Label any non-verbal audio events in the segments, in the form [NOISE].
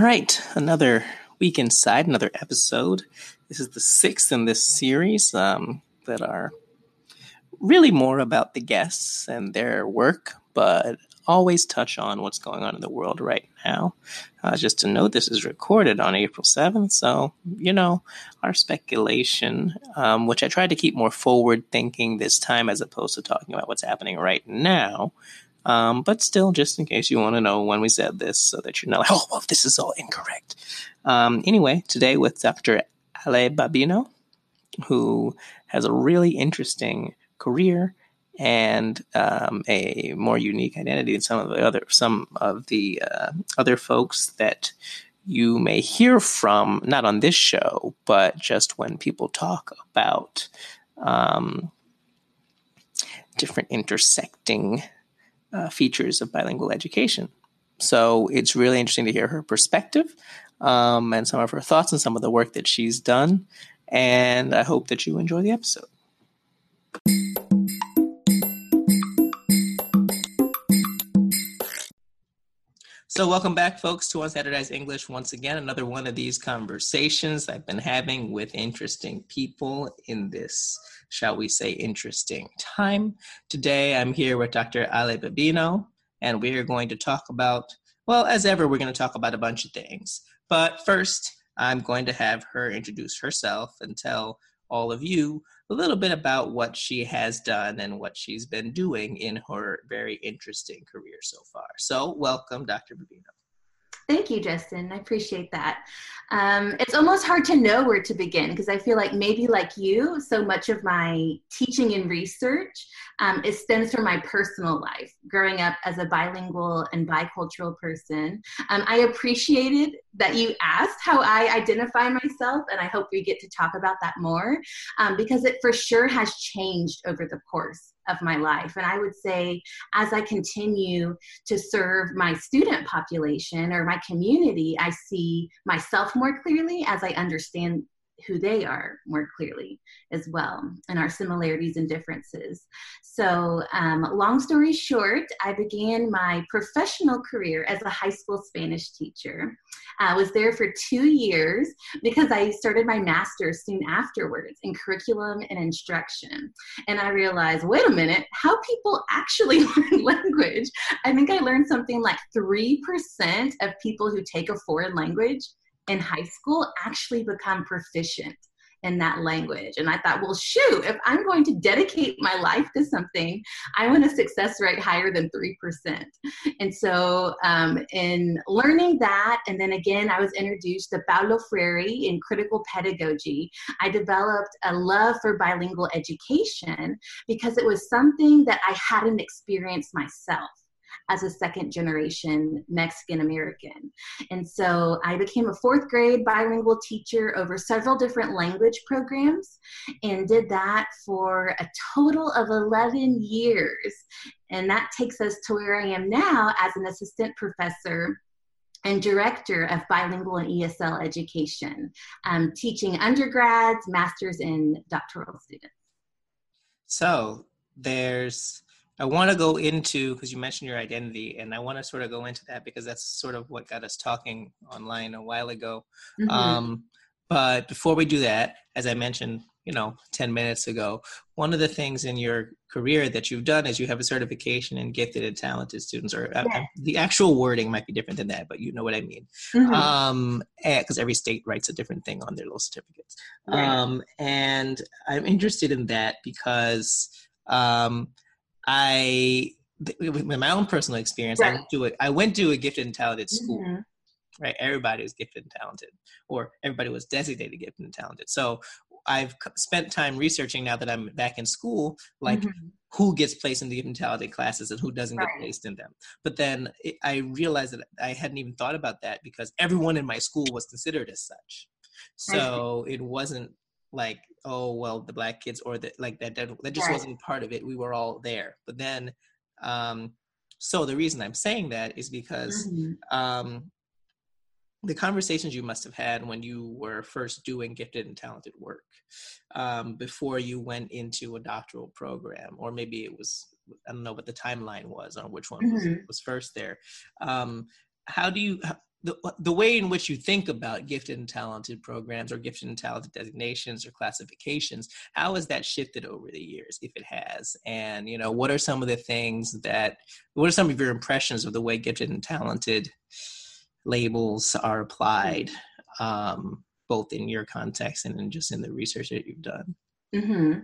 All right, another week inside, another episode. This is the sixth in this series um, that are really more about the guests and their work, but always touch on what's going on in the world right now. Uh, just to note, this is recorded on April 7th, so, you know, our speculation, um, which I tried to keep more forward thinking this time as opposed to talking about what's happening right now. Um, but still, just in case you want to know when we said this, so that you're not like, oh, well, this is all incorrect. Um, anyway, today with Dr. Ale Babino, who has a really interesting career and um, a more unique identity than some of the other some of the uh, other folks that you may hear from, not on this show, but just when people talk about um, different intersecting uh, features of bilingual education. So it's really interesting to hear her perspective um, and some of her thoughts and some of the work that she's done. And I hope that you enjoy the episode. So, welcome back, folks, to Unstandardized English. Once again, another one of these conversations I've been having with interesting people in this, shall we say, interesting time. Today, I'm here with Dr. Ale Babino, and we are going to talk about, well, as ever, we're going to talk about a bunch of things. But first, I'm going to have her introduce herself and tell all of you a little bit about what she has done and what she's been doing in her very interesting career so far. So, welcome, Dr. Babino. Thank you, Justin. I appreciate that. Um, it's almost hard to know where to begin because I feel like maybe like you, so much of my teaching and research um, it stems from my personal life. Growing up as a bilingual and bicultural person, um, I appreciated that you asked how I identify myself, and I hope we get to talk about that more um, because it for sure has changed over the course of my life. And I would say, as I continue to serve my student population or my community, I see myself more clearly as I understand who they are more clearly as well and our similarities and differences. So um, long story short i began my professional career as a high school spanish teacher. I was there for two years because i started my master's soon afterwards in curriculum and instruction. And i realized wait a minute how people actually [LAUGHS] learn language? I think i learned something like 3% of people who take a foreign language in high school actually become proficient in that language. And I thought, well, shoot, if I'm going to dedicate my life to something, I want a success rate higher than 3%. And so, um, in learning that, and then again, I was introduced to Paulo Freire in critical pedagogy. I developed a love for bilingual education because it was something that I hadn't experienced myself as a second generation Mexican American. And so I became a fourth grade bilingual teacher over several different language programs and did that for a total of 11 years. And that takes us to where I am now as an assistant professor and director of bilingual and ESL education, um, teaching undergrads, masters, and doctoral students. So there's I want to go into because you mentioned your identity, and I want to sort of go into that because that's sort of what got us talking online a while ago. Mm-hmm. Um, but before we do that, as I mentioned, you know, ten minutes ago, one of the things in your career that you've done is you have a certification in gifted and talented students, or uh, the actual wording might be different than that, but you know what I mean. Mm-hmm. Um, because every state writes a different thing on their little certificates. Right. Um, and I'm interested in that because um I with my own personal experience, right. I went to a, I went to a gifted and talented school. Mm-hmm. Right, everybody was gifted and talented, or everybody was designated gifted and talented. So I've spent time researching now that I'm back in school, like mm-hmm. who gets placed in the gifted and talented classes and who doesn't right. get placed in them. But then it, I realized that I hadn't even thought about that because everyone in my school was considered as such. So it wasn't like oh well the black kids or the like that that, that just right. wasn't part of it we were all there but then um so the reason i'm saying that is because mm-hmm. um the conversations you must have had when you were first doing gifted and talented work um, before you went into a doctoral program or maybe it was i don't know what the timeline was on which one mm-hmm. was, was first there um, how do you the, the way in which you think about gifted and talented programs or gifted and talented designations or classifications how has that shifted over the years if it has and you know what are some of the things that what are some of your impressions of the way gifted and talented labels are applied um, both in your context and in just in the research that you've done mm-hmm.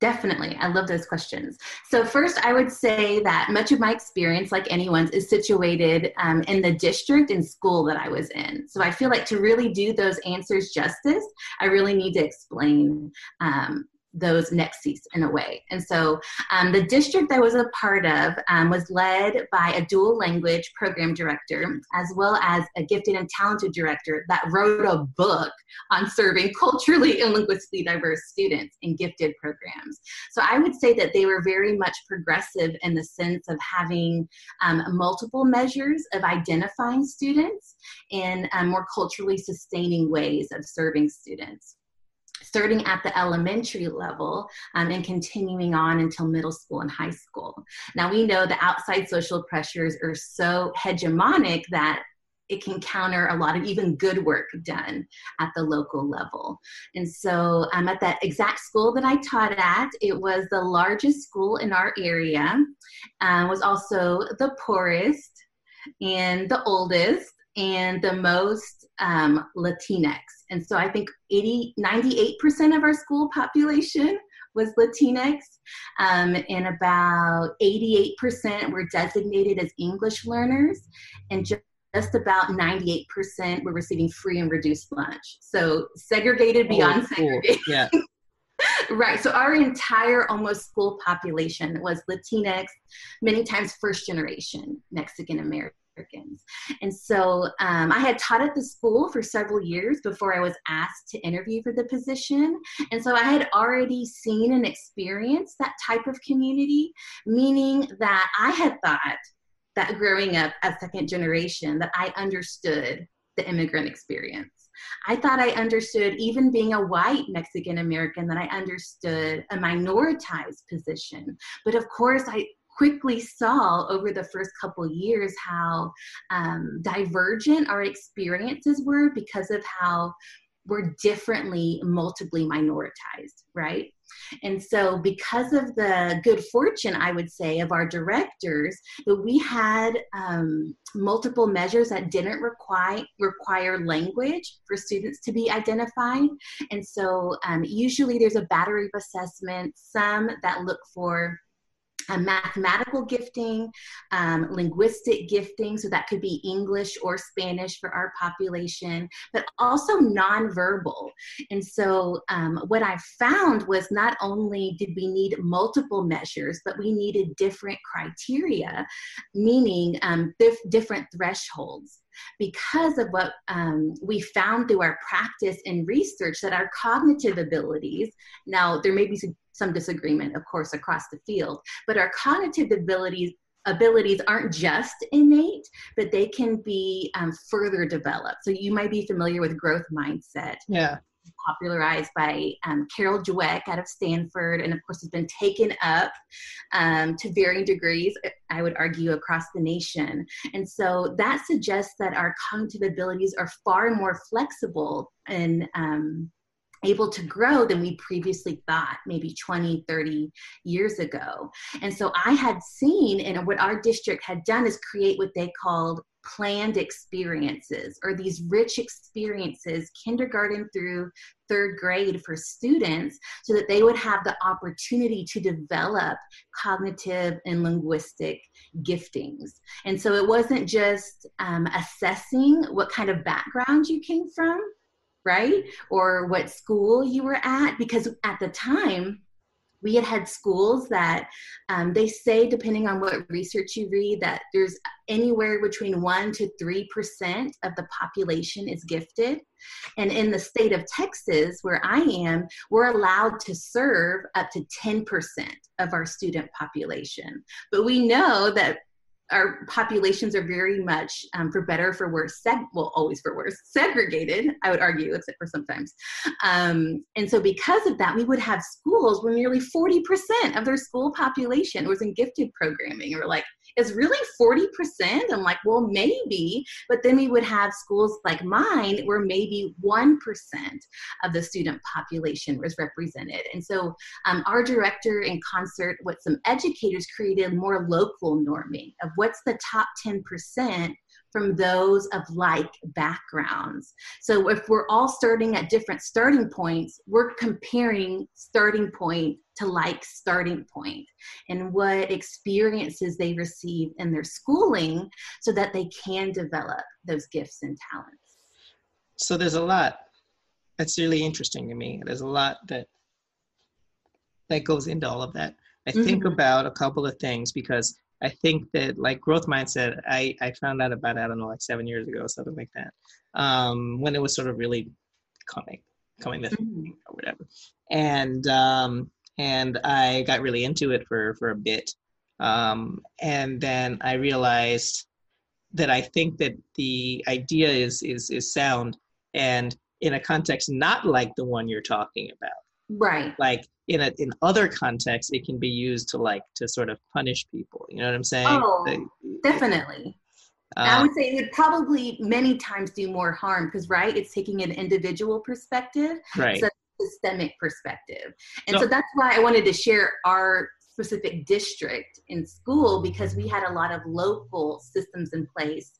Definitely. I love those questions. So, first, I would say that much of my experience, like anyone's, is situated um, in the district and school that I was in. So, I feel like to really do those answers justice, I really need to explain um, those nexus in a way. And so um, the district I was a part of um, was led by a dual language program director, as well as a gifted and talented director that wrote a book on serving culturally and linguistically diverse students in gifted programs. So I would say that they were very much progressive in the sense of having um, multiple measures of identifying students in um, more culturally sustaining ways of serving students starting at the elementary level um, and continuing on until middle school and high school. Now, we know the outside social pressures are so hegemonic that it can counter a lot of even good work done at the local level. And so, um, at that exact school that I taught at, it was the largest school in our area, uh, was also the poorest and the oldest and the most um, Latinx. And so I think 80, 98% of our school population was Latinx, um, and about 88% were designated as English learners, and just about 98% were receiving free and reduced lunch. So segregated oh, beyond oh, cool. segregated. Yeah. [LAUGHS] right. So our entire almost school population was Latinx, many times first generation Mexican American. And so um, I had taught at the school for several years before I was asked to interview for the position. And so I had already seen and experienced that type of community, meaning that I had thought that growing up as second generation that I understood the immigrant experience. I thought I understood, even being a white Mexican American, that I understood a minoritized position. But of course, I quickly saw over the first couple years how um, divergent our experiences were because of how we're differently multiply minoritized right? And so because of the good fortune i would say of our directors that we had um, multiple measures that didn't require require language for students to be identified. And so um, usually there's a battery of assessments some that look for um, mathematical gifting, um, linguistic gifting, so that could be English or Spanish for our population, but also nonverbal. And so, um, what I found was not only did we need multiple measures, but we needed different criteria, meaning um, dif- different thresholds because of what um, we found through our practice and research that our cognitive abilities now there may be some disagreement, of course, across the field. But our cognitive abilities abilities aren't just innate, but they can be um, further developed. So you might be familiar with growth mindset. Yeah. Popularized by um, Carol Dweck out of Stanford, and of course has been taken up um, to varying degrees, I would argue, across the nation. And so that suggests that our cognitive abilities are far more flexible and um, able to grow than we previously thought maybe 20 30 years ago. And so i had seen and what our district had done is create what they called planned experiences or these rich experiences kindergarten through third grade for students so that they would have the opportunity to develop cognitive and linguistic giftings. And so it wasn't just um, assessing what kind of background you came from right? Or what school you were at, because at the time, we had had schools that um, they say depending on what research you read that there's anywhere between 1 to 3% of the population is gifted. And in the state of texas where i am we're allowed to serve up to 10% of our student population. But we know that our populations are very much, um, for better for worse, seg- well, always for worse, [LAUGHS] segregated, I would argue, except for sometimes. Um, and so, because of that, we would have schools where nearly 40% of their school population was in gifted programming. And we're like, is really 40%. I'm like, well, maybe. But then we would have schools like mine where maybe 1% of the student population was represented. And so um, our director, in concert with some educators, created more local norming of what's the top 10% from those of like backgrounds. So if we're all starting at different starting points, we're comparing starting point to like starting point and what experiences they receive in their schooling so that they can develop those gifts and talents. So there's a lot that's really interesting to me. There's a lot that that goes into all of that. I mm-hmm. think about a couple of things because I think that like growth mindset, I, I found out about, I don't know, like seven years ago, or something like that. Um, when it was sort of really coming, coming this mm-hmm. or whatever. And, um, and I got really into it for, for a bit. Um, and then I realized that I think that the idea is, is, is sound and in a context not like the one you're talking about right like in a in other contexts it can be used to like to sort of punish people you know what i'm saying oh definitely um, I would say it would probably many times do more harm because, right, it's taking an individual perspective, right. so systemic perspective. And so that's why I wanted to share our specific district in school because we had a lot of local systems in place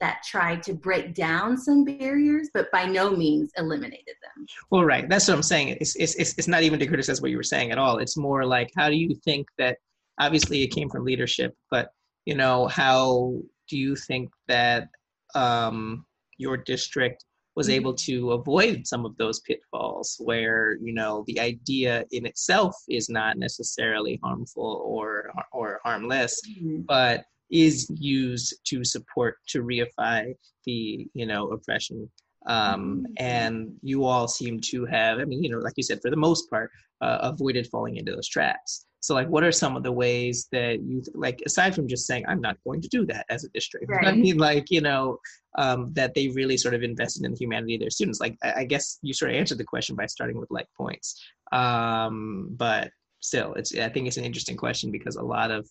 that tried to break down some barriers, but by no means eliminated them. Well, right. That's what I'm saying. It's, it's, it's, it's not even to criticize what you were saying at all. It's more like, how do you think that, obviously it came from leadership, but, you know, how do you think that um, your district was able mm-hmm. to avoid some of those pitfalls where you know the idea in itself is not necessarily harmful or or harmless mm-hmm. but is used to support to reify the you know oppression um, mm-hmm. and you all seem to have i mean you know like you said for the most part uh, avoided falling into those traps so like what are some of the ways that you like aside from just saying i'm not going to do that as a district right. i mean like you know um, that they really sort of invested in the humanity of their students like I, I guess you sort of answered the question by starting with like points um, but still it's i think it's an interesting question because a lot of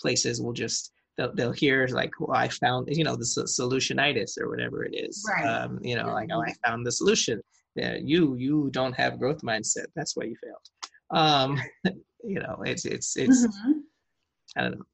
places will just they'll, they'll hear like well, i found you know the solutionitis or whatever it is right. um, you know yeah. like oh i found the solution yeah, you you don't have growth mindset that's why you failed um, [LAUGHS] you know it's it's it's mm-hmm. i don't know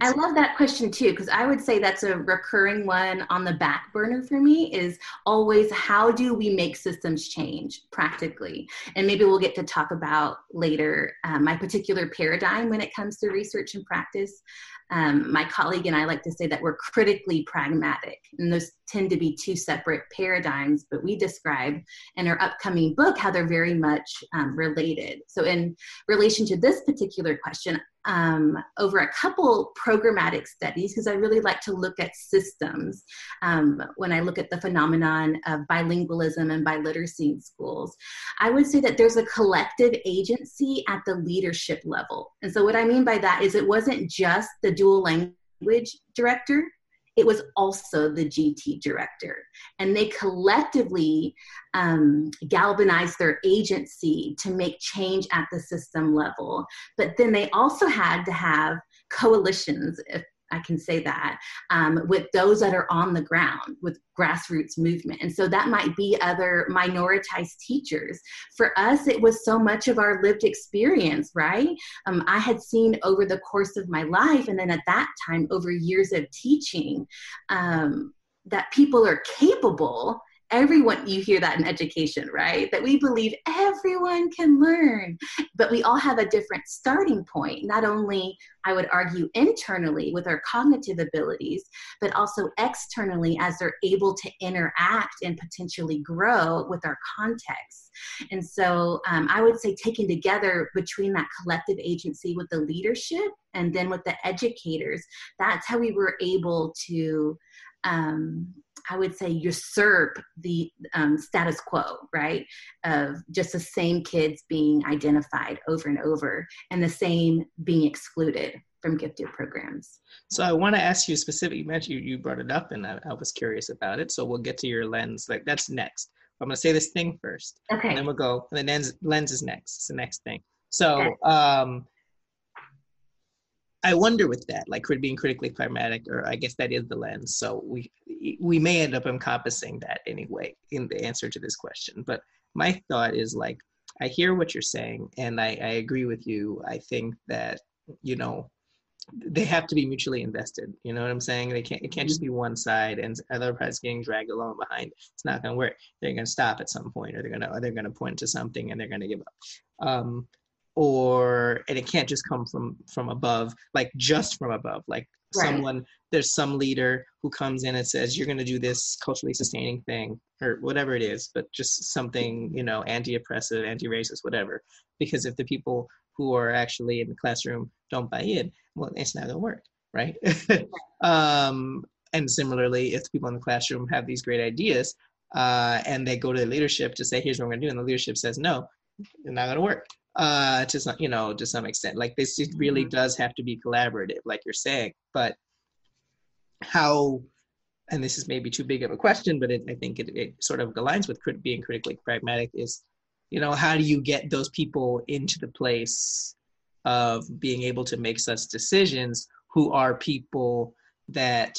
I love that question too, because I would say that's a recurring one on the back burner for me is always how do we make systems change practically? And maybe we'll get to talk about later um, my particular paradigm when it comes to research and practice. Um, my colleague and I like to say that we're critically pragmatic, and those tend to be two separate paradigms, but we describe in our upcoming book how they're very much um, related. So, in relation to this particular question, um, over a couple programmatic studies because I really like to look at systems um, when I look at the phenomenon of bilingualism and biliteracy in schools. I would say that there's a collective agency at the leadership level. And so, what I mean by that is it wasn't just the dual language director it was also the GT director. And they collectively um, galvanized their agency to make change at the system level. But then they also had to have coalitions, if I can say that, um, with those that are on the ground, with grassroots movement. And so that might be other minoritized teachers. For us, it was so much of our lived experience, right? Um, I had seen over the course of my life, and then at that time, over years of teaching, um, that people are capable everyone you hear that in education right? That we believe everyone can learn. But we all have a different starting point. Not only i would argue internally with our cognitive abilities but also externally as they're able to interact and potentially grow with our context. And so um, i would say taken together between that collective agency with the leadership and then with the educators that's how we were able to um, I would say usurp the um, status quo, right? Of just the same kids being identified over and over and the same being excluded from gifted programs. So I want to ask you specifically, you mentioned you, brought it up and I, I, was curious about it. So we'll get to your lens. Like that's next. I'm going to say this thing first. Okay. And then we'll go, and then lens, lens is next. It's the next thing. So, okay. um, I wonder with that, like being critically pragmatic, or I guess that is the lens. So we we may end up encompassing that anyway in the answer to this question. But my thought is like, I hear what you're saying, and I, I agree with you. I think that you know they have to be mutually invested. You know what I'm saying? They can't it can't just be one side and other side's getting dragged along behind. It's not gonna work. They're gonna stop at some point or they're gonna or they're gonna point to something and they're gonna give up. Um, or and it can't just come from from above like just from above like right. someone there's some leader who comes in and says you're going to do this culturally sustaining thing or whatever it is but just something you know anti-oppressive anti-racist whatever. Because if the people who are actually in the classroom don't buy in well it's not going to work right? [LAUGHS] Um, and similarly if the people in the classroom have these great ideas uh, and they go to the leadership to say here's what we're going to do and the leadership says no it's not going to work uh to some you know to some extent like this it really mm-hmm. does have to be collaborative like you're saying but how and this is maybe too big of a question but it, i think it, it sort of aligns with crit- being critically pragmatic is you know how do you get those people into the place of being able to make such decisions who are people that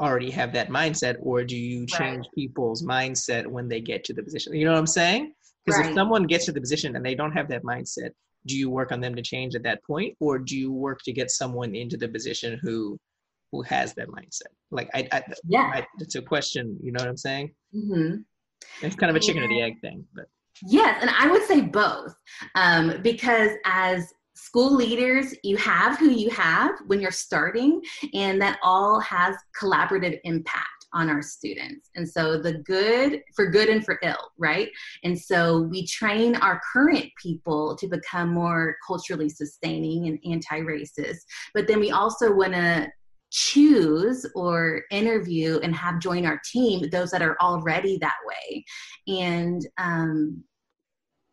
already have that mindset or do you change right. people's mindset when they get to the position you know what i'm saying because right. if someone gets to the position and they don't have that mindset, do you work on them to change at that point, or do you work to get someone into the position who who has that mindset? Like, I, I yeah, I, it's a question. You know what I'm saying? Mm-hmm. It's kind of a chicken yeah. or the egg thing, but yes, and I would say both, um, because as school leaders, you have who you have when you're starting, and that all has collaborative impact on our students. And so the good for good and for ill, right? And so we train our current people to become more culturally sustaining and anti-racist, but then we also want to choose or interview and have join our team those that are already that way and um,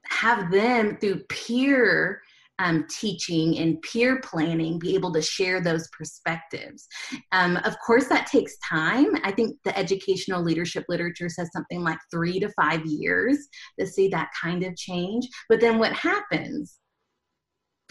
have them through peer um, teaching and peer planning be able to share those perspectives. Um, of course, that takes time. I think the educational leadership literature says something like three to five years to see that kind of change. But then what happens?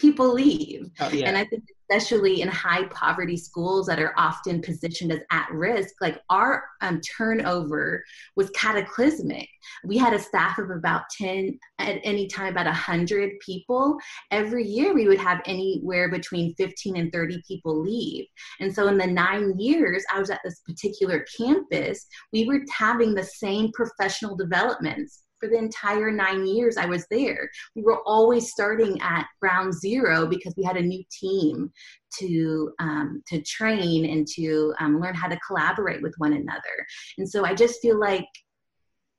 People leave. Oh, yeah. And I think especially in high poverty schools that are often positioned as at risk, like our um, turnover was cataclysmic. We had a staff of about 10, at any time, about 100 people. Every year, we would have anywhere between 15 and 30 people leave. And so, in the nine years I was at this particular campus, we were having the same professional developments for the entire nine years I was there. We were always starting at ground zero because we had a new team to um, to train and to um, learn how to collaborate with one another. And so I just feel like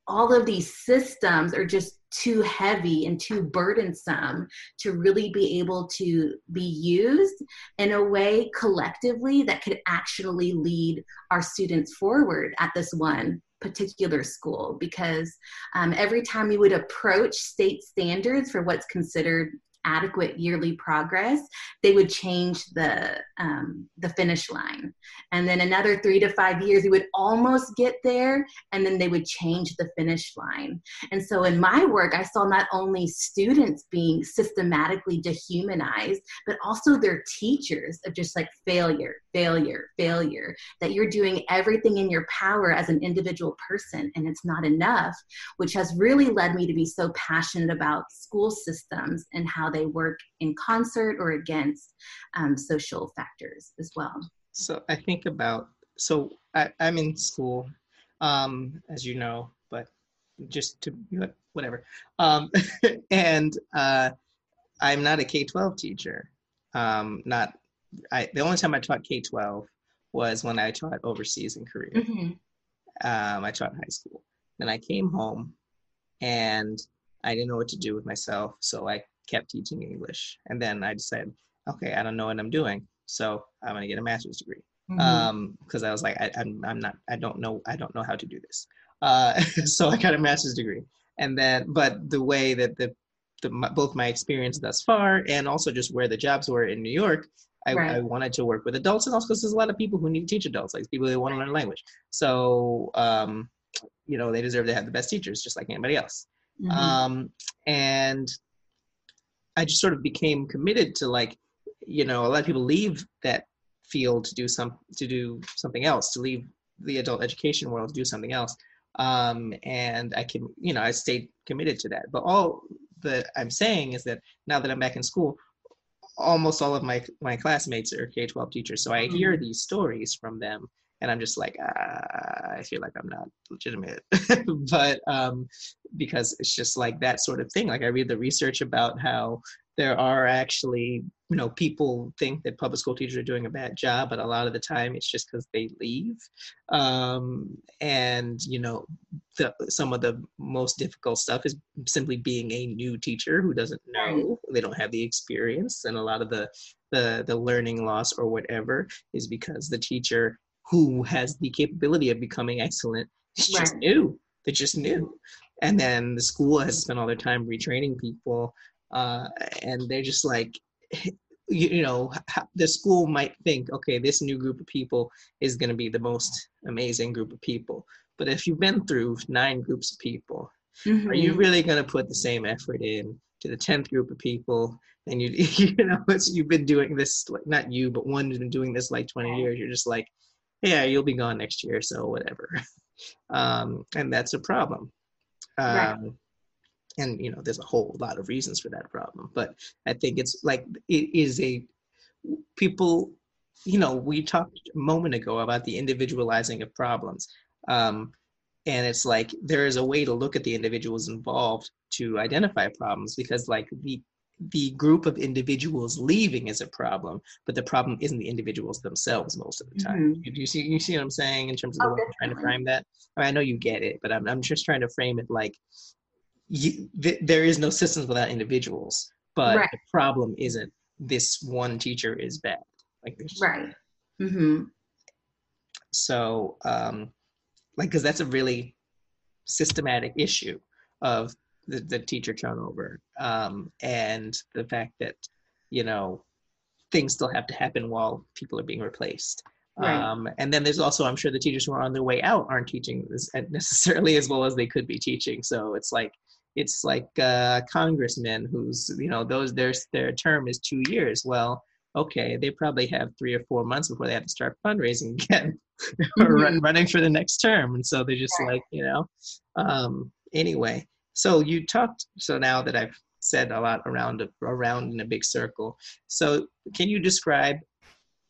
all of these systems are just too heavy and too burdensome to really be able to be used in a way collectively that could actually lead our students forward at this one particular school because um, every time we would approach state standards for what's considered adequate yearly progress, they would change the um, the finish line. And then another three to five years, you would almost get there, and then they would change the finish line. And so in my work, I saw not only students being systematically dehumanized, but also their teachers of just like failure, failure, failure. That you're doing everything in your power as an individual person, and it's not enough, which has really led me to be so passionate about school systems and how they work in concert or against um, social factors as well. So I think about, so I, am in school, um, as you know, but just to, whatever. Um, [LAUGHS] and uh, I'm not a K 12 teacher. Um, not, I, the only time I taught K 12 was when I taught overseas in Korea. Mm-hmm. Um, I taught high school. Then I came home and I didn't know what to do with myself. So I kept teaching English. And then I decided, okay, I don't know what I'm doing. So I'm going to get a master's degree. Mm-hmm. Um, I was like, I, I'm, I'm not, I don't know, I don't know how to do this. Uh, [LAUGHS] so I got a master's degree. And then, but the way that the, the my, both my experience thus far and also just where the jobs were in New York, I, right. I, wanted to work with adults and also because there's a lot of people who need to teach adults, like people that want to learn language. So, um, you know, they deserve to have the best teachers just like anybody else. Mm-hmm. Um, and I just sort of became committed to like you know a lot of people leave that field to do some to do something else to leave the adult education world to do something else. Um, and i can you know i stayed committed to that. But all that i'm saying is that now that i'm back in school almost all of my my classmates are k-12 teachers. So i hear mm-hmm. these stories from them and i'm just like ah, i feel like i'm not legitimate. [LAUGHS] But um, because it's just like that sort of thing. Like i read the research about how there are actually you know people think that public school teachers are doing a bad job but a lot of the time it's just because they leave. Um, and you know the, some of the most difficult stuff is simply being a new teacher who doesn't know they don't have the experience and a lot of the the, the learning loss or whatever is because the teacher who has the capability of becoming excellent. Is just new. They're just new. And then the school has spent all their time retraining people uh, and they're just like [LAUGHS] you, you know the school might think okay this new group of people is going to be the most amazing group of people. But if you've been through nine groups of people mm-hmm. are you mm-hmm. really going to put the same effort in to the 10th group of people and you [LAUGHS] you know it's, you've been doing this like not you but one has been doing this like 20 years you're just like yeah you'll be gone next year so whatever. [LAUGHS] Um, and that's a problem. Um, right and you know there's a whole lot of reasons for that problem but i think it's like it is a people you know we talked a moment ago about the individualizing of problems. Um, and it's like there is a way to look at the individuals involved to identify problems because like the the group of individuals leaving is a problem, but the problem isn't the individuals themselves most of the time. Mm-hmm. You, see, you see what I'm saying in terms of the oh, way I'm trying to frame that. I, mean, I know you get it, but I'm I'm just trying to frame it like you, th- there is no systems without individuals but right. the problem isn't this one teacher is bad like there's right mm-hmm. so um like because that's a really systematic issue of the, the teacher turnover um and the fact that you know things still have to happen while people are being replaced Right. Um, and then there's also, I'm sure the teachers who are on their way out aren't teaching [LAUGHS] necessarily as well as they could be teaching. So it's like it's like a congressman who's you know those their their term is two years well okay they probably have three or four months before they have to start fundraising [LAUGHS] again or mm-hmm. run, running for the next term and so they're just right. like you know um anyway so you talked so now that i've said a lot around around in a big circle so can you describe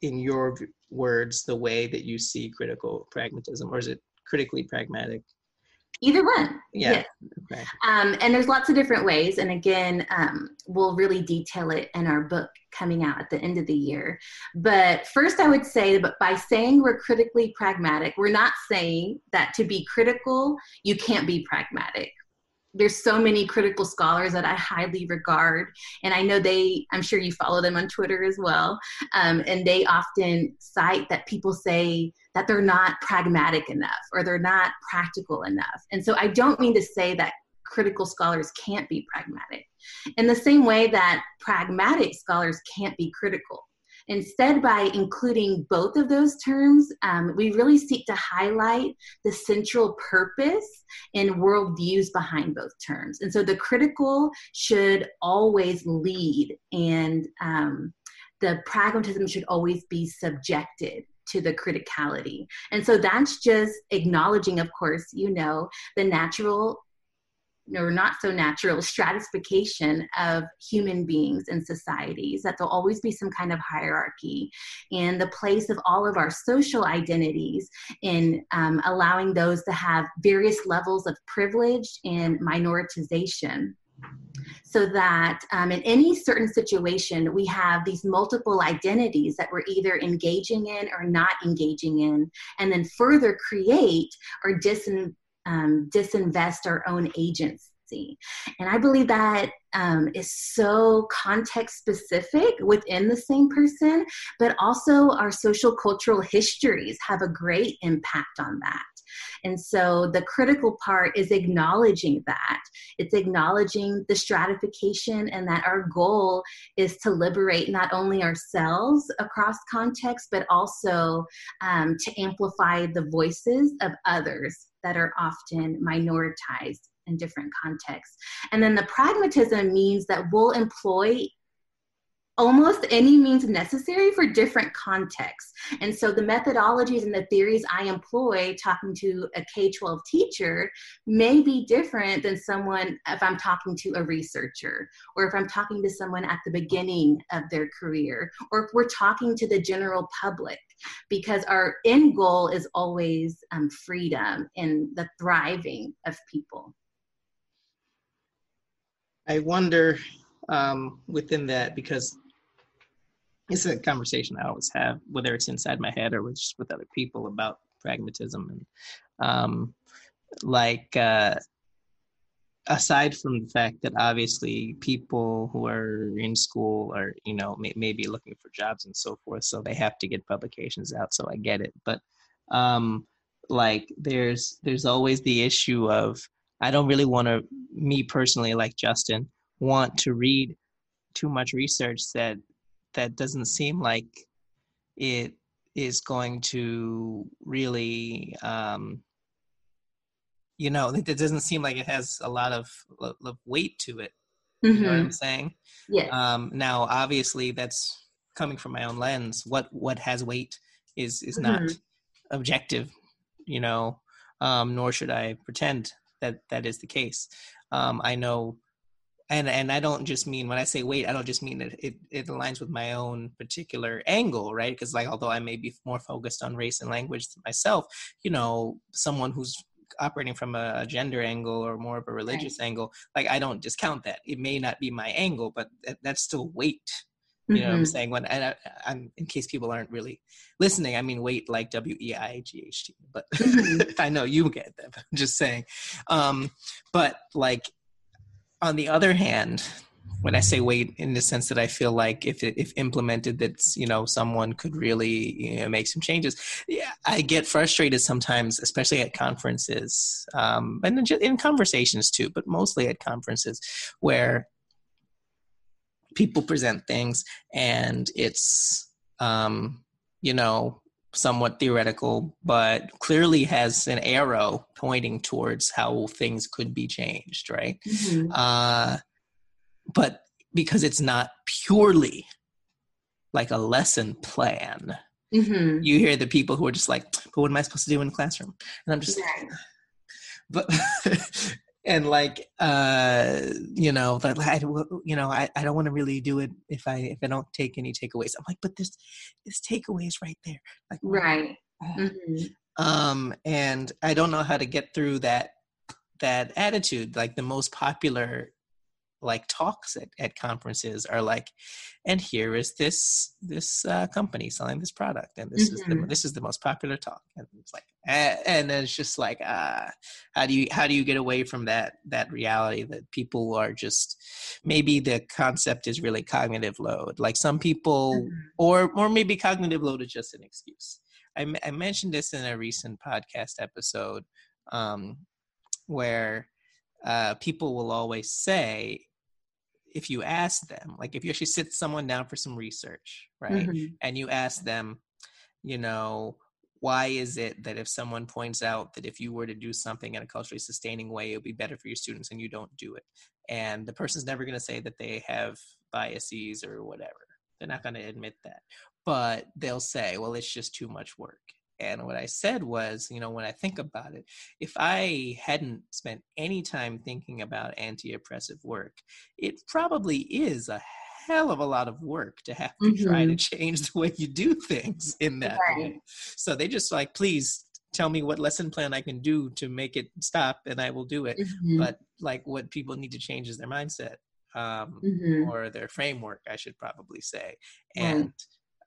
in your words the way that you see critical pragmatism or is it critically pragmatic Either one. Yeah. Yes. Okay. Um, and there's lots of different ways. And again, um, we'll really detail it in our book coming out at the end of the year. But first, I would say, but by saying we're critically pragmatic, we're not saying that to be critical, you can't be pragmatic there's so many critical scholars that I highly regard, and I know they. I'm sure you follow them on Twitter as well, um, and they often cite that people say that they're not pragmatic enough or they're not practical enough. And so I don't mean to say that critical scholars can't be pragmatic in the same way that pragmatic scholars can't be critical. Instead, by including both of those terms, um, we really seek to highlight the central purpose and worldviews behind both terms. And so the critical should always lead, and um, the pragmatism should always be subjected to the criticality. And so that's just acknowledging, of course, you know, the natural or not so natural stratification of human beings and societies, that there'll always be some kind of hierarchy, and the place of all of our social identities in um, allowing those to have various levels of privilege and minoritization. So that um, in any certain situation, we have these multiple identities that we're either engaging in or not engaging in, and then further create or disin, um, disinvest our own agency. And I believe that um, is so context specific within the same person, but also our social cultural histories have a great impact on that. And so the critical part is acknowledging that. It's acknowledging the stratification and that our goal is to liberate not only ourselves across context, but also um, to amplify the voices of others that are often minoritized in different contexts. And then the pragmatism means that we'll employ almost any means necessary for different contexts. And so the methodologies and the theories I employ talking to a K 12 teacher may be different than someone if I'm talking to a researcher or if I'm talking to someone at the beginning of their career or if we're talking to the general public because our end goal is always um, freedom and the thriving of people. I wonder um, within that because it's a conversation I always have, whether it's inside my head or just with other people about pragmatism and um, like uh, aside from the fact that obviously people who are in school are you know may, maybe looking for jobs and so forth so they have to get publications out so i get it. But um like there's there's always the issue of i don't really want to me personally like justin want to read too much research that that doesn't seem like it is going to really um, you know [LAUGHS] it, doesn't seem like it has a lot of, of weight to it mm-hmm. you know what i'm mm-hmm. saying yeah um, now obviously that's coming from my own lens what what has weight is is mm-hmm. not objective you know um, nor should i pretend that that is the case um, i know and and I don't just mean when I say weight, I don't just mean that it, it aligns with my own particular angle, right? Because like although I may be more focused on race and language myself, you know, someone who's operating from a gender angle or more of a religious right. angle, like I don't discount that. It may not be my angle, but that, that's still weight. You mm-hmm. know what I'm mm-hmm. saying? When and I, am in case people aren't really listening, I mean weight like W E I G H T. But mm-hmm. [LAUGHS] I know you get that. I'm just saying. Um, but like on the other hand, when I say wait, in the sense that I feel like if it, if implemented, that you know someone could really you know, make some changes. Yeah, I get frustrated sometimes, especially at conferences um, and in conversations too, but mostly at conferences where people present things and it's um, you know somewhat theoretical, but clearly has an arrow pointing towards how things could be changed, right? Mm-hmm. Uh, but because it's not purely like a lesson plan, mm-hmm. you hear the people who are just like, but what am I supposed to do in the classroom? And I'm just like, but [LAUGHS] and like uh you know that I, you know I, I don't want to really do it if i if i don't take any takeaways i'm like but this this takeaways right there like right mm-hmm. um and i don't know how to get through that that attitude like the most popular like talks at, at conferences are like and here is this this uh, company selling this product and this mm-hmm. is the mm-hmm. this is the most popular talk and it's like and, it's just like uh how do you how do you get away from that that reality that people are just maybe the concept is really cognitive load like some people mm-hmm. or or maybe cognitive load is just an excuse I, I mentioned this in a recent podcast episode um where uh, people will always say if you ask them, like if you actually sit someone down for some research, right, mm-hmm. and you ask them, you know, why is it that if someone points out that if you were to do something in a culturally sustaining way, it would be better for your students and you don't do it? And the person's never going to say that they have biases or whatever. They're not going to admit that. But they'll say, well, it's just too much work. And what I said was, you know, when I think about it, if I hadn't spent any time thinking about anti oppressive work, it probably is a hell of a lot of work to have to mm-hmm. try to mm-hmm. change the way you do things in that right. way. So they just like, please tell me what lesson plan I can do to make it stop and I will do it. Mm-hmm. But like what people need to change is their mindset um, mm-hmm. or their framework, I should probably say. And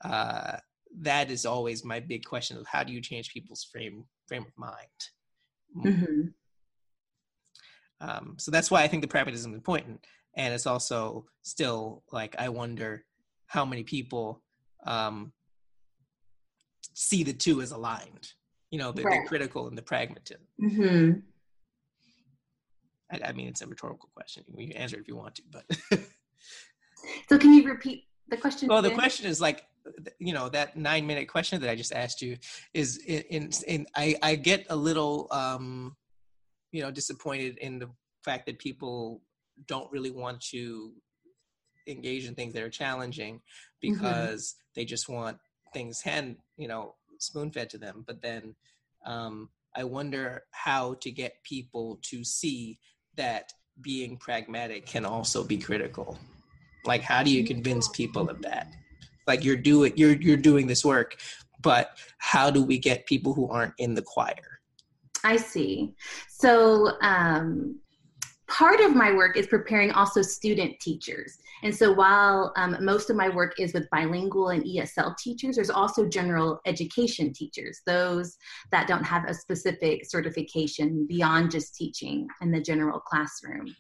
uh, that is always my big question of how do you change people's frame frame of mind mm-hmm. um, so that's why i think the pragmatism is important and it's also still like i wonder how many people um, see the two as aligned you know the, right. the critical and the pragmatism mm-hmm. I, I mean it's a rhetorical question you can answer it if you want to but [LAUGHS] so can you repeat the question well the question is like you know that nine minute question that i just asked you is in in, in i i get a little um you know disappointed in the fact that people don't really want to engage in things that are challenging mm-hmm. because mm-hmm. they just want things hand you know spoon fed to them. But then um, i wonder how to get people to see that being pragmatic can also be critical. Like how do you convince people of that? Like you're doing you're you're doing this work but how do we get people who aren't in the choir? I see. So um part of my work is preparing also student teachers. And so while um, most of my work is with bilingual and ESL teachers, there's also general education teachers, those that don't have a specific certification beyond just teaching in the general classroom.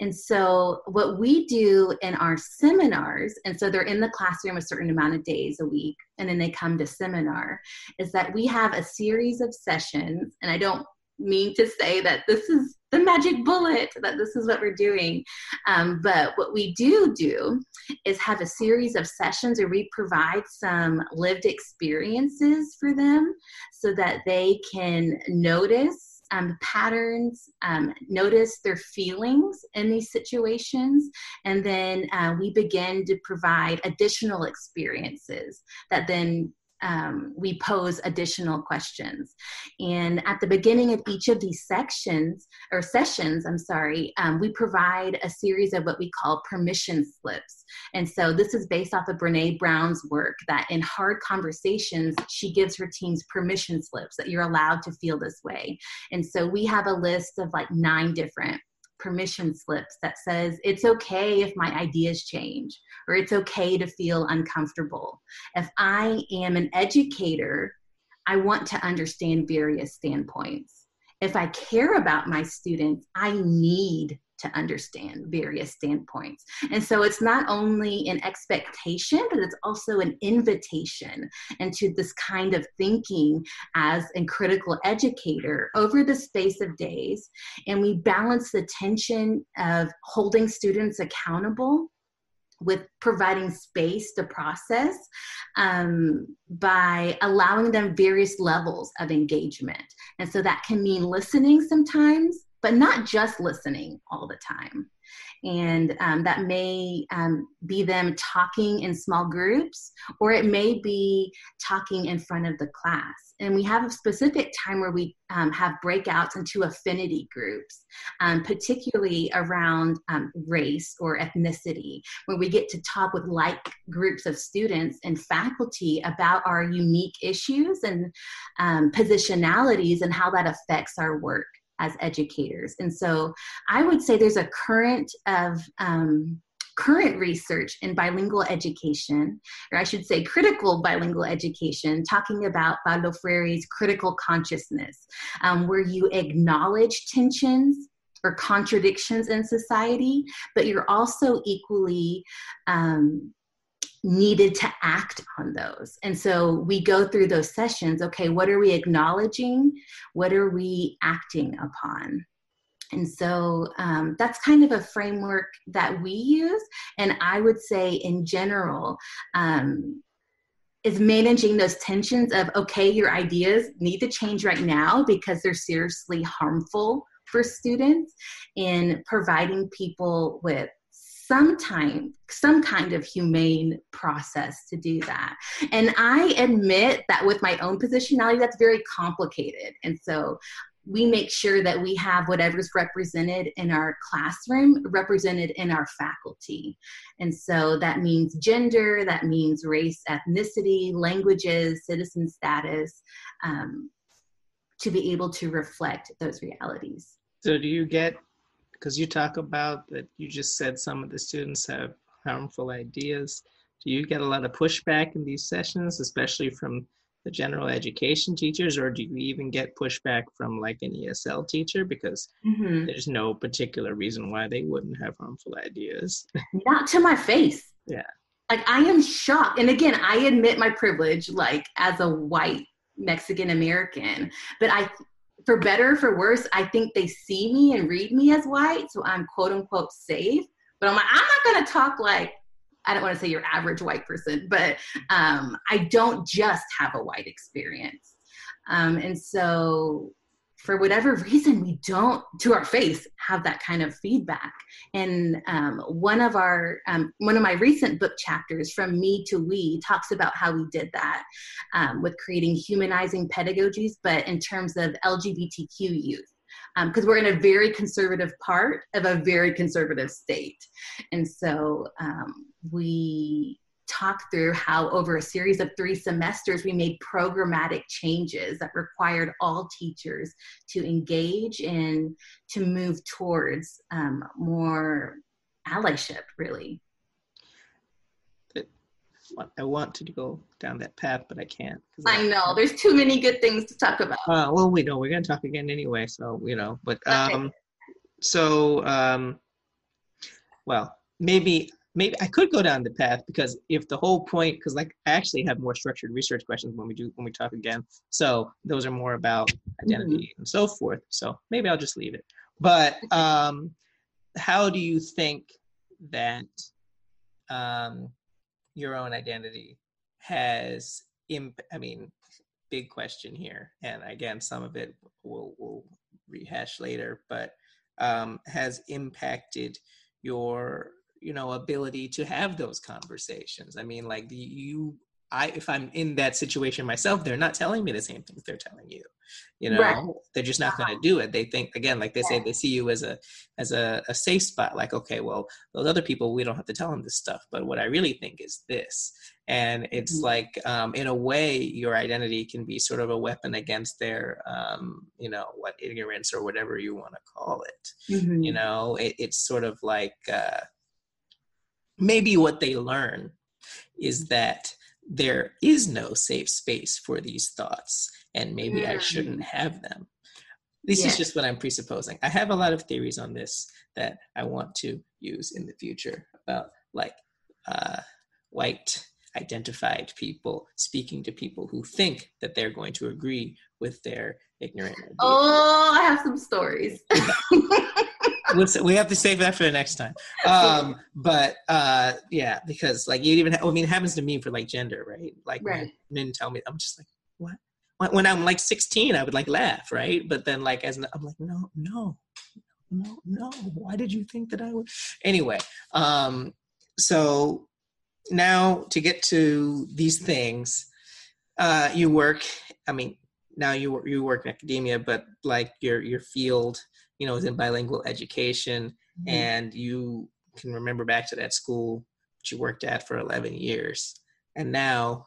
And so what we do in our seminars, and so they're in the classroom a certain amount of days a week, and then they come to seminar, is that we have a series of sessions, and I don't mean to say that this is the magic bullet that this is what we're doing. Um, but what we do do is have a series of sessions where we provide some lived experiences for them so that they can notice um, patterns, um, notice their feelings in these situations, and then uh, we begin to provide additional experiences that then um, we pose additional questions. And at the beginning of each of these sections or sessions, I'm sorry, um, we provide a series of what we call permission slips. And so this is based off of Brene Brown's work that in hard conversations, she gives her teams permission slips that you're allowed to feel this way. And so we have a list of like nine different permission slips that says it's okay if my ideas change or it's okay to feel uncomfortable. If I am an educator, I want to understand various standpoints. If I care about my students, I need to understand various standpoints. And so it's not only an expectation, but it's also an invitation into this kind of thinking as a critical educator over the space of days. And we balance the tension of holding students accountable with providing space to process um, by allowing them various levels of engagement. And so that can mean listening sometimes, but not just listening all the time. And um, that may um, be them talking in small groups, or it may be talking in front of the class. And we have a specific time where we um, have breakouts into affinity groups, um, particularly around um, race or ethnicity, where we get to talk with like groups of students and faculty about our unique issues and um, positionalities and how that affects our work as educators. And so I would say there's a current of um, current research in bilingual education, or I should say critical bilingual education, talking about Paulo Freire's critical consciousness, um, where you acknowledge tensions or contradictions in society, but you're also equally um, needed to act on those. And so we go through those sessions. Okay, what are we acknowledging? What are we acting upon? And so um, that's kind of a framework that we use. And I would say, in general, um, is managing those tensions of okay, your ideas need to change right now because they're seriously harmful for students, in providing people with some time some kind of humane process to do that and i admit that with my own positionality that's very complicated and so we make sure that we have whatever's represented in our classroom represented in our faculty. And so that means gender, that means race, ethnicity, languages, citizen status, um, to be able to reflect those realities. So, do you get because you talk about that you just said some of the students have harmful ideas. Do you get a lot of pushback in these sessions, especially from the general education teachers, or do you even get pushback from like an ESL teacher because mm-hmm. there's no particular reason why they wouldn't have harmful ideas? [LAUGHS] Not to my face. Yeah. Like I am shocked. And again, I admit my privilege, like as a white Mexican American, but I for better for worse, I think they see me and read me as white, so I'm quote unquote safe. But I'm like, I'm not gonna talk like I don't want to say your average white person, but um, I don't just have a white experience. Um, and so for whatever [LAUGHS] reason, we don't, to our face, have that kind of feedback. And um, one of our, um, one of my recent book chapters, From Me to We, talks about how we did that um, with creating humanizing pedagogies, but in terms of LGBTQ youth because um, we're in a very conservative part of a very conservative state. And so um, we talk through how over a series of three semesters we made programmatic changes that required all teachers to engage in to move towards um, more allyship really I want to go down that path, but I can't. I know there's too many good things to talk about. Uh, well, we know we're gonna talk again anyway, so you know. But um, okay. so um, well, maybe maybe I could go down the path because if the whole point, because like I actually have more structured research questions when we do when we talk again. So those are more about identity mm-hmm. and so forth. So maybe I'll just leave it. But um, how do you think that um, your own identity has imp- I mean, big question here, and again, some of it we'll, we'll rehash later, but um, has impacted your you know ability to have those conversations i mean like you i if i'm in that situation myself they're not telling me the same things they're telling you you know right. they're just not going to do it they think again like they say they see you as a as a, a safe spot like okay well those other people we don't have to tell them this stuff but what i really think is this and it's mm-hmm. like um, in a way your identity can be sort of a weapon against their um, you know what ignorance or whatever you want to call it mm-hmm. you know it, it's sort of like uh, maybe what they learn is that there is no safe space for these thoughts and maybe mm. i shouldn't have them this yeah. is just what i'm presupposing i have a lot of theories on this that i want to use in the future about like uh, white identified people speaking to people who think that they're going to agree with their ignorant ideas. oh i have some stories [LAUGHS] we have to save that for the next time. Um, but uh, yeah, because like you even, ha- I mean, it happens to me for like gender, right? Like right. men tell me, I'm just like, what? When I'm like 16, I would like laugh, right? But then like as I'm like, no, no, no, no. Why did you think that I would? Anyway, um, so now to get to these things, uh, you work. I mean, now you you work in academia, but like your your field you know, is in bilingual education, mm-hmm. and you can remember back to that school that you worked at for 11 years, and now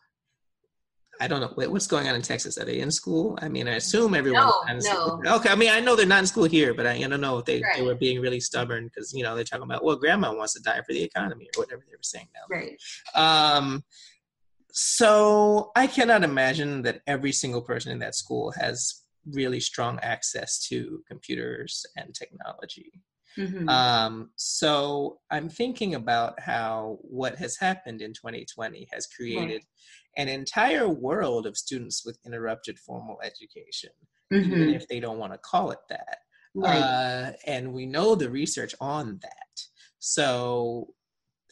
I don't know what's going on in Texas. Are they in school? I mean, I assume everyone. No, no. Okay, I mean, I know they're not in school here, but I, don't know if they, right. they were being really stubborn because you know they're talking about well, grandma wants to die for the economy or whatever they were saying now. Right. Um, so I cannot imagine that every single person in that school has really strong access to computers and technology. Mm-hmm. Um, so I'm thinking about how what has happened in 2020 has created right. an entire world of students with interrupted formal education, mm-hmm. even if they don't want to call it that. Right. Uh, and we know the research on that. So,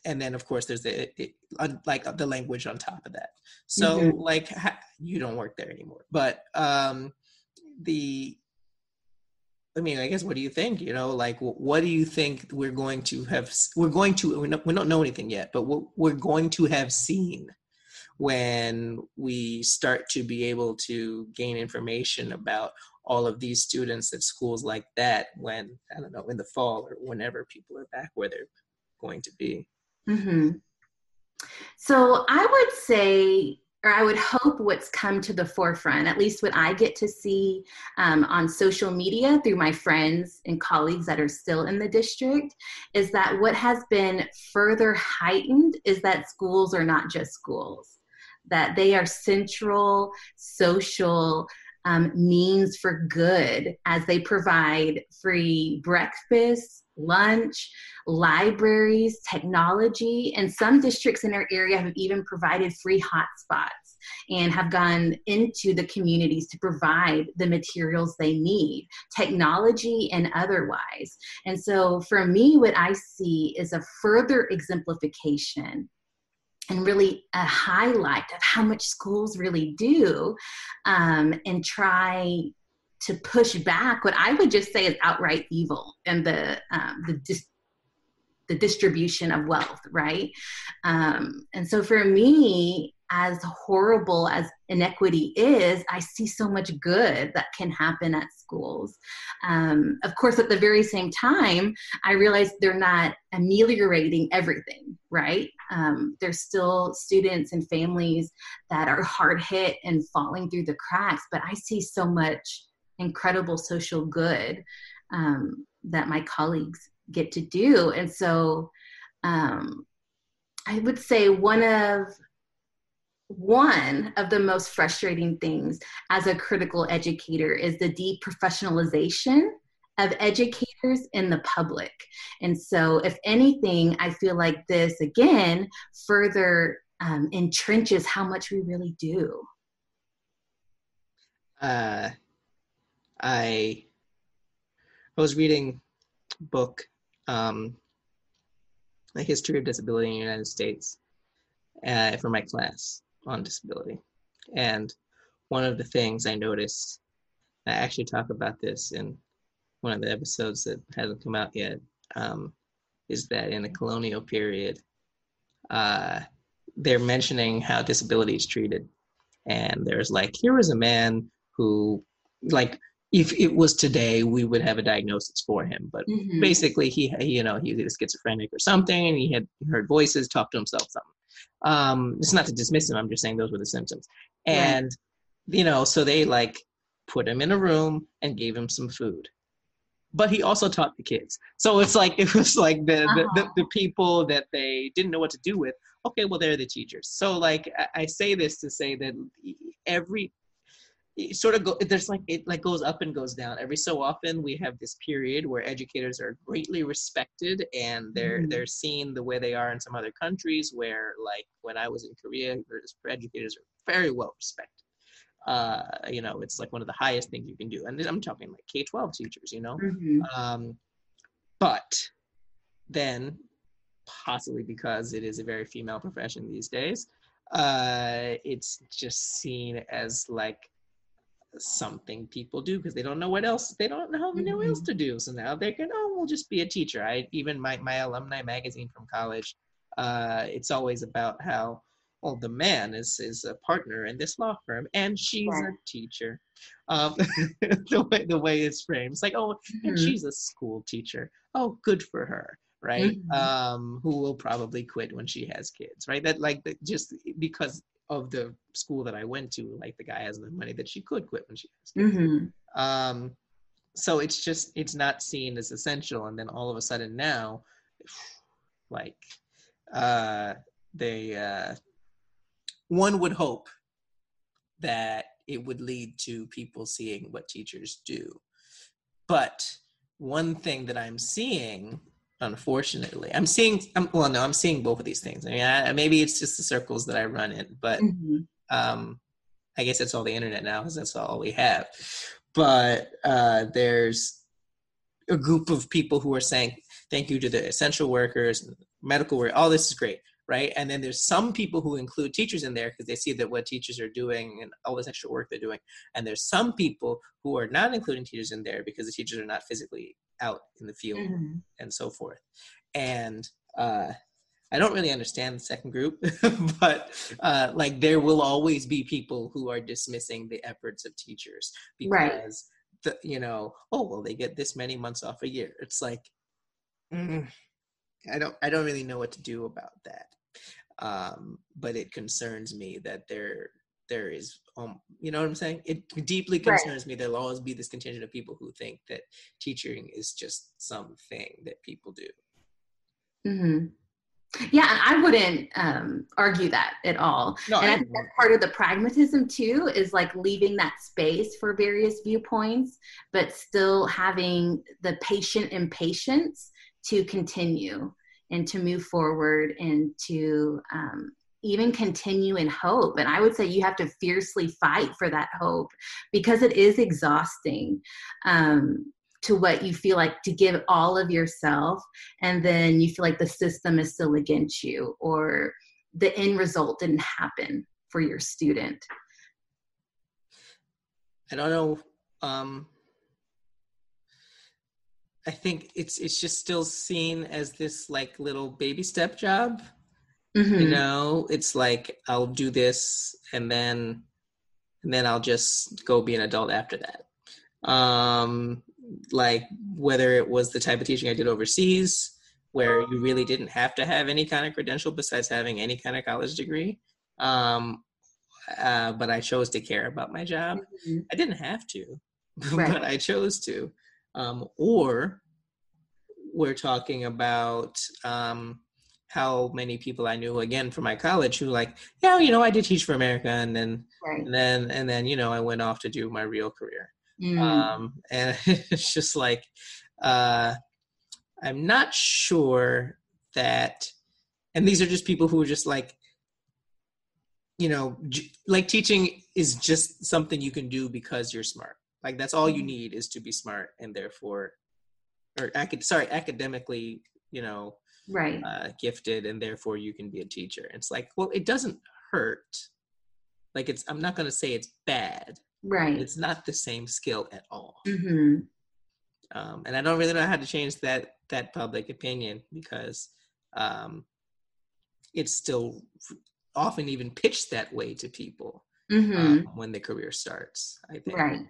and then of course there's the it, like the language on top of that. So, mm-hmm. like ha- you don't work there anymore, but um, the I mean, I guess what do you think? You know, like what do you think we're going to have? We're going to we don't, know anything yet, but what we're going to have seen when we start to be able to gain information about all of these students at schools like that when I don't know in the fall or whenever people are back where they're going to be. Mm-hmm. So I would say or I would hope what's come to the forefront, at least what I get to see um, on social media through my friends and colleagues that are still in the district, is that what has been further heightened is that schools are not just schools, that they are central social um, means for good as they provide free breakfast, lunch, libraries, technology, and some districts in our area have even provided free hotspots and have gone into the communities to provide the materials they need, technology and otherwise. And so for me, what I see is a further exemplification and really a highlight of how much schools really do um, and try to push back what I would just say is outright evil and the um, the dis- the distribution of wealth, right? Um, and so for me, as horrible as inequity is, I see so much good that can happen at schools. Um, of course, at the very same time, I realize they're not ameliorating everything, right? Um, there's still students and families that are hard hit and falling through the cracks, but I see so much incredible social good um, that my colleagues get to do. And so um, I would say one of one of the most frustrating things as a critical educator is the deprofessionalization of educators in the public. And so, if anything, I feel like this again further um, entrenches how much we really do. Uh, I I was reading a book, um, The History of Disability in the United States, uh, for my class on disability. And one of the things I noticed, I actually talk about this in one of the episodes that hasn't come out yet, um, is that in the colonial period, uh, they're mentioning how disability is treated. And there's like, here was a man who, like, if it was today, we would have a diagnosis for him. But mm-hmm. basically, he, you know, he was schizophrenic or something, and he had heard voices, talk to himself, something. Um, it's not to dismiss him. I'm just saying those were the symptoms. And right. you know, so they like put him in a room and gave him some food. But he also taught the kids. So it's like [LAUGHS] it was like the, uh-huh. the, the, the people that they didn't know what to do with. Okay, well they're the teachers. So like I, I say this to say that every it sort of go there's like it like goes up and goes down every so often we have this period where educators are greatly respected and they're mm. they're seen the way they are in some other countries where like when i was in korea educators are very well respected uh you know it's like one of the highest things you can do and i'm talking like k-12 teachers you know mm-hmm. um but then possibly because it is a very female profession these days uh it's just seen as like something people do because they don't know what else they don't know, know what else mm-hmm. to do. So now they can oh we'll just be a teacher. I even my, my alumni magazine from college uh, it's always about how well the man is is a partner in this law firm and she's a teacher. Um, [LAUGHS] the way the way it's framed. It's like oh mm-hmm. and she's a school teacher. Oh good for her right? Mm-hmm. um, who will probably quit when she has kids right? That like that just because of the school that I went to, like the guy has the money that she could quit when she has mm-hmm. Um, so it's just it's not seen as essential, and then all of a sudden now, like, uh, they uh, one would hope that it would lead to people seeing what teachers do, but one thing that I'm seeing unfortunately. I'm seeing I'm, well no i'm seeing both of these things. I mean I, maybe it's just the circles that i run in but mm-hmm. um i guess that's all the internet now because that's all we have. But uh there's a group of people who are saying thank you to the essential workers medical work all this is great right? And then there's some people who include teachers in there because they see that what teachers are doing and all this extra work they're doing. And there's some people who are not including teachers in there because the teachers are not physically out in the field mm-hmm. and so forth. And uh, I don't really understand the second group, [LAUGHS] but uh, like there will always be people who are dismissing the efforts of teachers because right. the you know oh well they get this many months off a year. It's like mm, I don't I don't really know what to do about that. Um, but it concerns me that there there is um you know what i'm saying? It deeply concerns right. me. There'll always be this contingent of people who think that teaching is just something that people do. Mm-hmm. yeah i wouldn't um, argue that at all. No, and I, I think that's part of the pragmatism too is like leaving that space for various viewpoints but still having the patient impatience to continue and to move forward and to um, even continue in hope. And I would say you have to fiercely fight for that hope because it is exhausting um, to what you feel like to give all of yourself. And then you feel like the system is still against you or the end result didn't happen for your student. I don't know um, I think it's it's just still seen as this like little baby step job. Mm-hmm. You know, it's like I'll do this and then and then I'll just go be an adult after that. Um like whether it was the type of teaching I did overseas where you really didn't have to have any kind of credential besides having any kind of college degree. Um uh, but I chose to care about my job. Mm-hmm. I didn't have to, [LAUGHS] right. but I chose to. Um, or we're talking about um, how many people I knew again from my college who like, yeah, you know, I did teach for America, and then right. and then and then you know I went off to do my real career. Mm. Um, and [LAUGHS] it's just like uh, I'm not sure that, and these are just people who are just like you know like teaching is just something you can do because you're smart like that's all you mm-hmm. need is to be smart and therefore or acad- sorry academically you know right uh, gifted and therefore you can be a teacher it's like well it doesn't hurt like it's i'm not going to say it's bad right it's not the same skill at all mm-hmm. um, and i don't really know how to change that that public opinion because um, it's still often even pitched that way to people mm-hmm. um, when the career starts. I think. Right.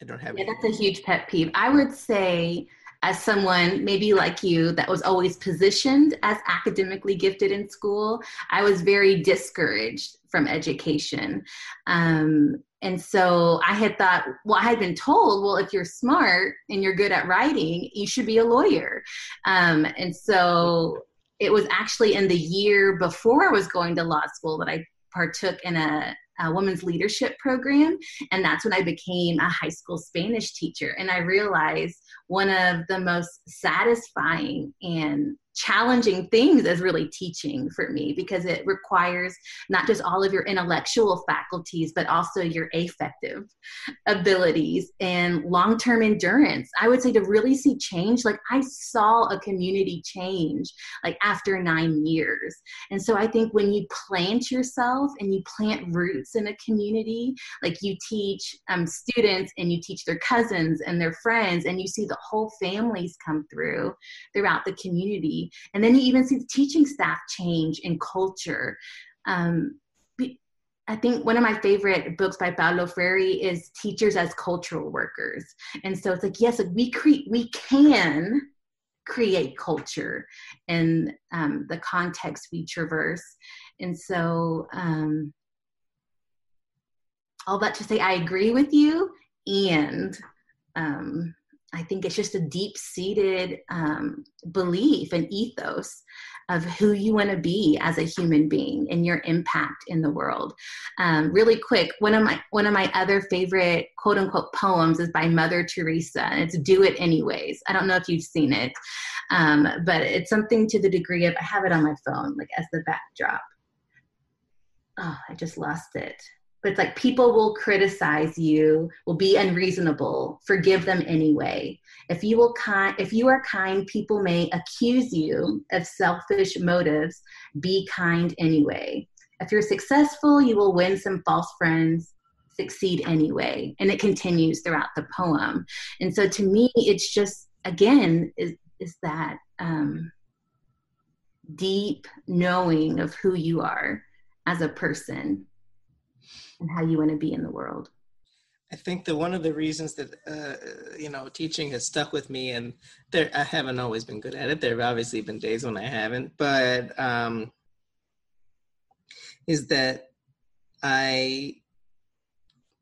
I don't have. Yeah, that's a huge pet peeve. I would say, as someone maybe like you that was always positioned as academically gifted in school, I was very discouraged from education. Um, and so I had thought, well, I had been told, well, if you're smart and you're good at writing, you should be a lawyer. Um, and so it was actually in the year before I was going to law school that I partook in a, a women's leadership program. And that's when I became a high school Spanish teacher. And I realized one of the most satisfying and challenging things as really teaching for me because it requires not just all of your intellectual faculties but also your affective abilities and long-term endurance. I would say to really see change like i saw a community change like after nine years. And so i think when you plant yourself and you plant roots in a community like you teach um, students and you teach their cousins and their friends and you see the whole families come through throughout the community and then you even see the teaching staff change in culture. Um, I think one of my favorite books by Paulo Freire is Teachers as Cultural Workers. And so it's like, yes, we create, we can create culture in um, the context we traverse. And so, um, all that to say, I agree with you. And um, I think it's just a deep seated um, belief and ethos of who you want to be as a human being and your impact in the world. Um, really quick, one of my one of my other favorite quote unquote poems is by Mother Teresa, it's "Do It Anyways." I don't know if you've seen it, um, but it's something to the degree of I have it on my phone, like as the backdrop. Oh, I just lost it but it's like people will criticize you will be unreasonable forgive them anyway. If you will kind if you are kind people may accuse you of selfish motives. Be kind anyway. If you're successful you will win some false friends succeed anyway. And it continues throughout the poem. And so to me it's just again is is that um deep knowing of who you are as a person and how you want to be in the world? I think that one of the reasons that uh, you know teaching has stuck with me, and there I haven't always been good at it. There have obviously been days when I haven't, but um, is that I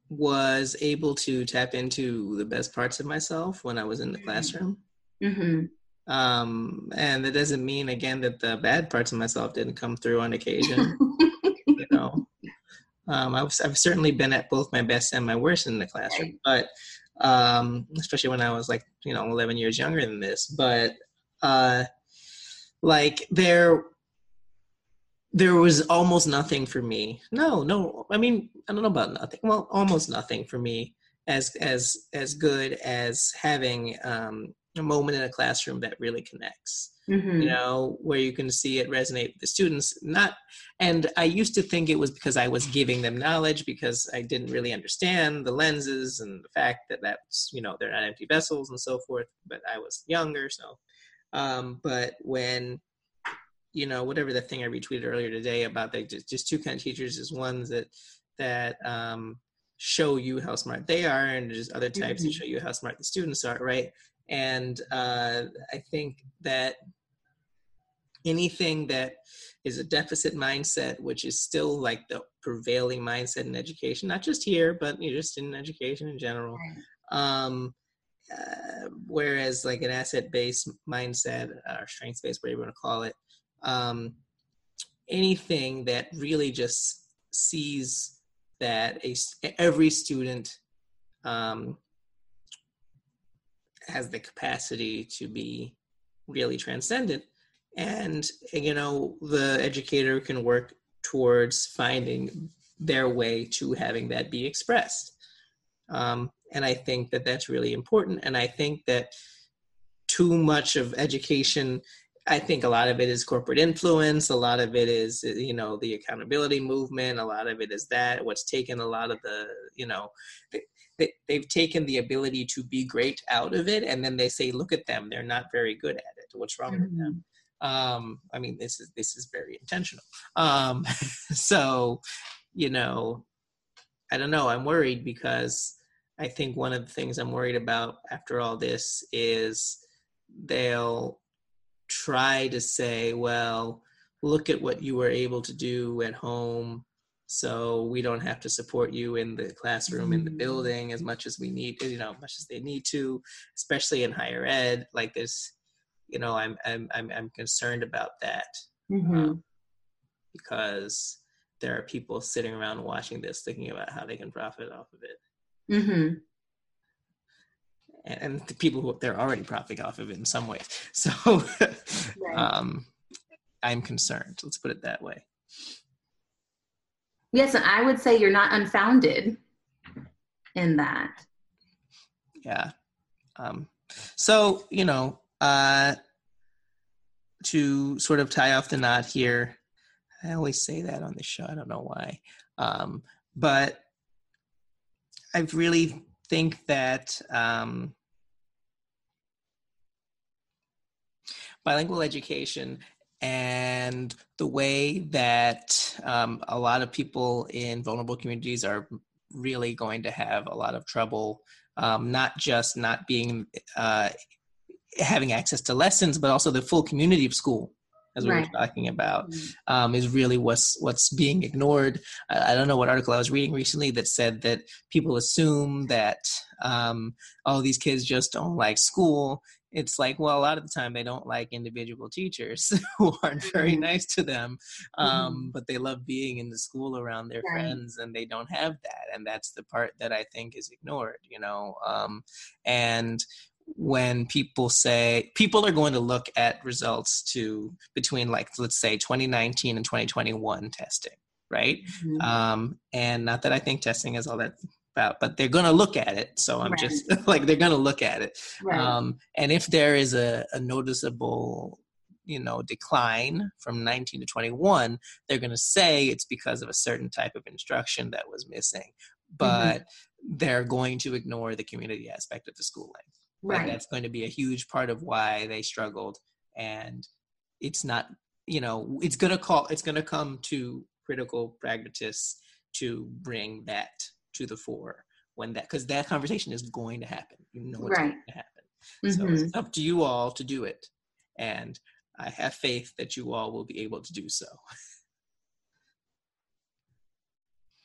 was able to tap into the best parts of myself when I was in the mm-hmm. classroom. Mm-hmm. Um, and that doesn't mean again that the bad parts of myself didn't come through on occasion. [LAUGHS] um, I've, I've certainly been at both my best and my worst in the classroom, but um, especially when I was like, you know, 11 years younger than this. But uh, like there, there was almost nothing for me. No, no. I mean, I don't know about nothing. Well, almost nothing for me as as as good as having um, a moment in a classroom that really connects. Mm-hmm. you know, where you can see it resonate with the students. Not, and I used to think it was because I was giving them knowledge because I didn't really understand the lenses and the fact that that's, you know, they're not empty vessels and so forth. But I was younger, so. Um, but when you know whatever the thing I retweeted earlier today about the just, just two kind of teachers is ones that that um, show you how smart they are, and there's other types mm-hmm. that show you how smart the students are, right? And uh, I think that anything that is a deficit mindset, which is still like the prevailing mindset in education, not just here, but you know, just in education in general. Um, uh, whereas like an asset-based mindset or strengths-based, whatever you want to call it, um, anything that really just sees that a, every student um, has the capacity to be really transcendent and you know the educator can work towards finding their way to having that be expressed um, and i think that that's really important and i think that too much of education I think a lot of it is corporate influence. A lot of it is, you know, the accountability movement. A lot of it is that what's taken a lot of the, you know, they, they've taken the ability to be great out of it, and then they say, "Look at them; they're not very good at it. What's wrong mm-hmm. with them?" Um, I mean, this is this is very intentional. Um, [LAUGHS] so, you know, I don't know. I'm worried because I think one of the things I'm worried about after all this is they'll try to say, well, look at what you were able to do at home. So we don't have to support you in the classroom, in the mm. building as much as we need, you know, as much as they need to, especially in higher ed. Like this, you know, I'm I'm I'm, I'm concerned about that mm-hmm. um, because there are people sitting around watching this, thinking about how they can profit off of it. Mm-hmm and the people who they're already profiting off of it in some ways. [LAUGHS] So right. um, I'm concerned. Let's put it that way. Yes, and I would say you're not unfounded in that. Yeah. Um, so you know, uh, to sort of tie off the knot here, I always say that on the show. I don't know why, um, but I really think that um, bilingual education and the way that um, a lot of people in vulnerable communities are really going to have a lot of trouble, um, not just not being uh, having access to lessons, but also the full community of school as we right. were talking about, mm-hmm. um, is really what's what's being ignored. I, I, don't know what article I was reading recently that said that people assume that um, all these kids just don't like school. It's like, well, a lot of the time they don't like individual teachers [LAUGHS] who aren't very mm-hmm. nice to them, um, mm-hmm. but they love being in the school around their right. friends, and they don't have that, and that's the part that I think is ignored, you know. Um, and when people say people are going to look at results to between like let's say 2019 and 2021 testing right mm-hmm. um, and not that i think testing is all that about but they're going to look at it so i'm right. just [LAUGHS] like they're going to look at it right. um, and if there is a, a noticeable you know decline from 19 to 21 they're going to say it's because of a certain type of instruction that was missing mm-hmm. but mm-hmm. they're going to ignore the community aspect of the schooling Right. Like that's going to be a huge part of why they struggled. And it's not, you know, it's going to call, it's going to come to critical pragmatists to bring that to the fore when that, because that conversation is going to happen. You know it's right. going to happen. Mm-hmm. So it's up to you all to do it. And I have faith that you all will be able to do so.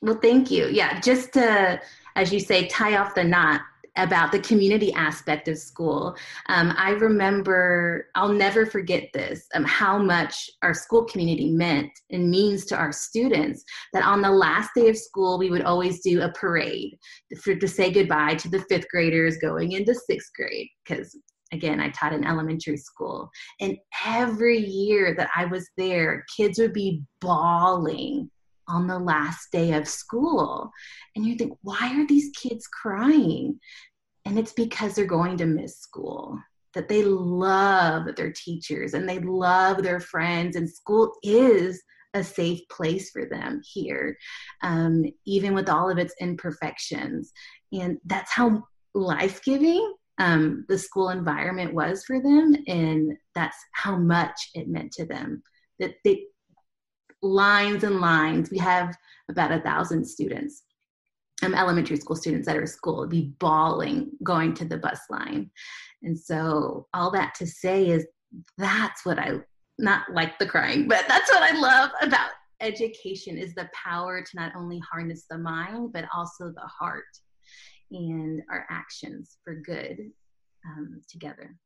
Well, thank you. Yeah, just to, as you say, tie off the knot about the community aspect of school. Um, I remember, I'll never forget this, um, how much our school community meant and means to our students. That on the last day of school, we would always do a parade for, to say goodbye to the fifth graders going into sixth grade, because again, I taught in elementary school. And every year that I was there, kids would be bawling on the last day of school. And you think, why are these kids crying? And it's because they're going to miss school. that they love their teachers and they love their friends, and school is a safe place for them here, um, even with all of its imperfections. And that's how life giving um, the school environment was for them, and that's how much it meant to them. That they lines and lines. We have about a thousand students, um, elementary school students at our school, be bawling going to the bus line. And so, all that to say is that's what I not like the crying, but that's what I love about education is the power to not only harness the mind, but also the heart and our actions for good um, together.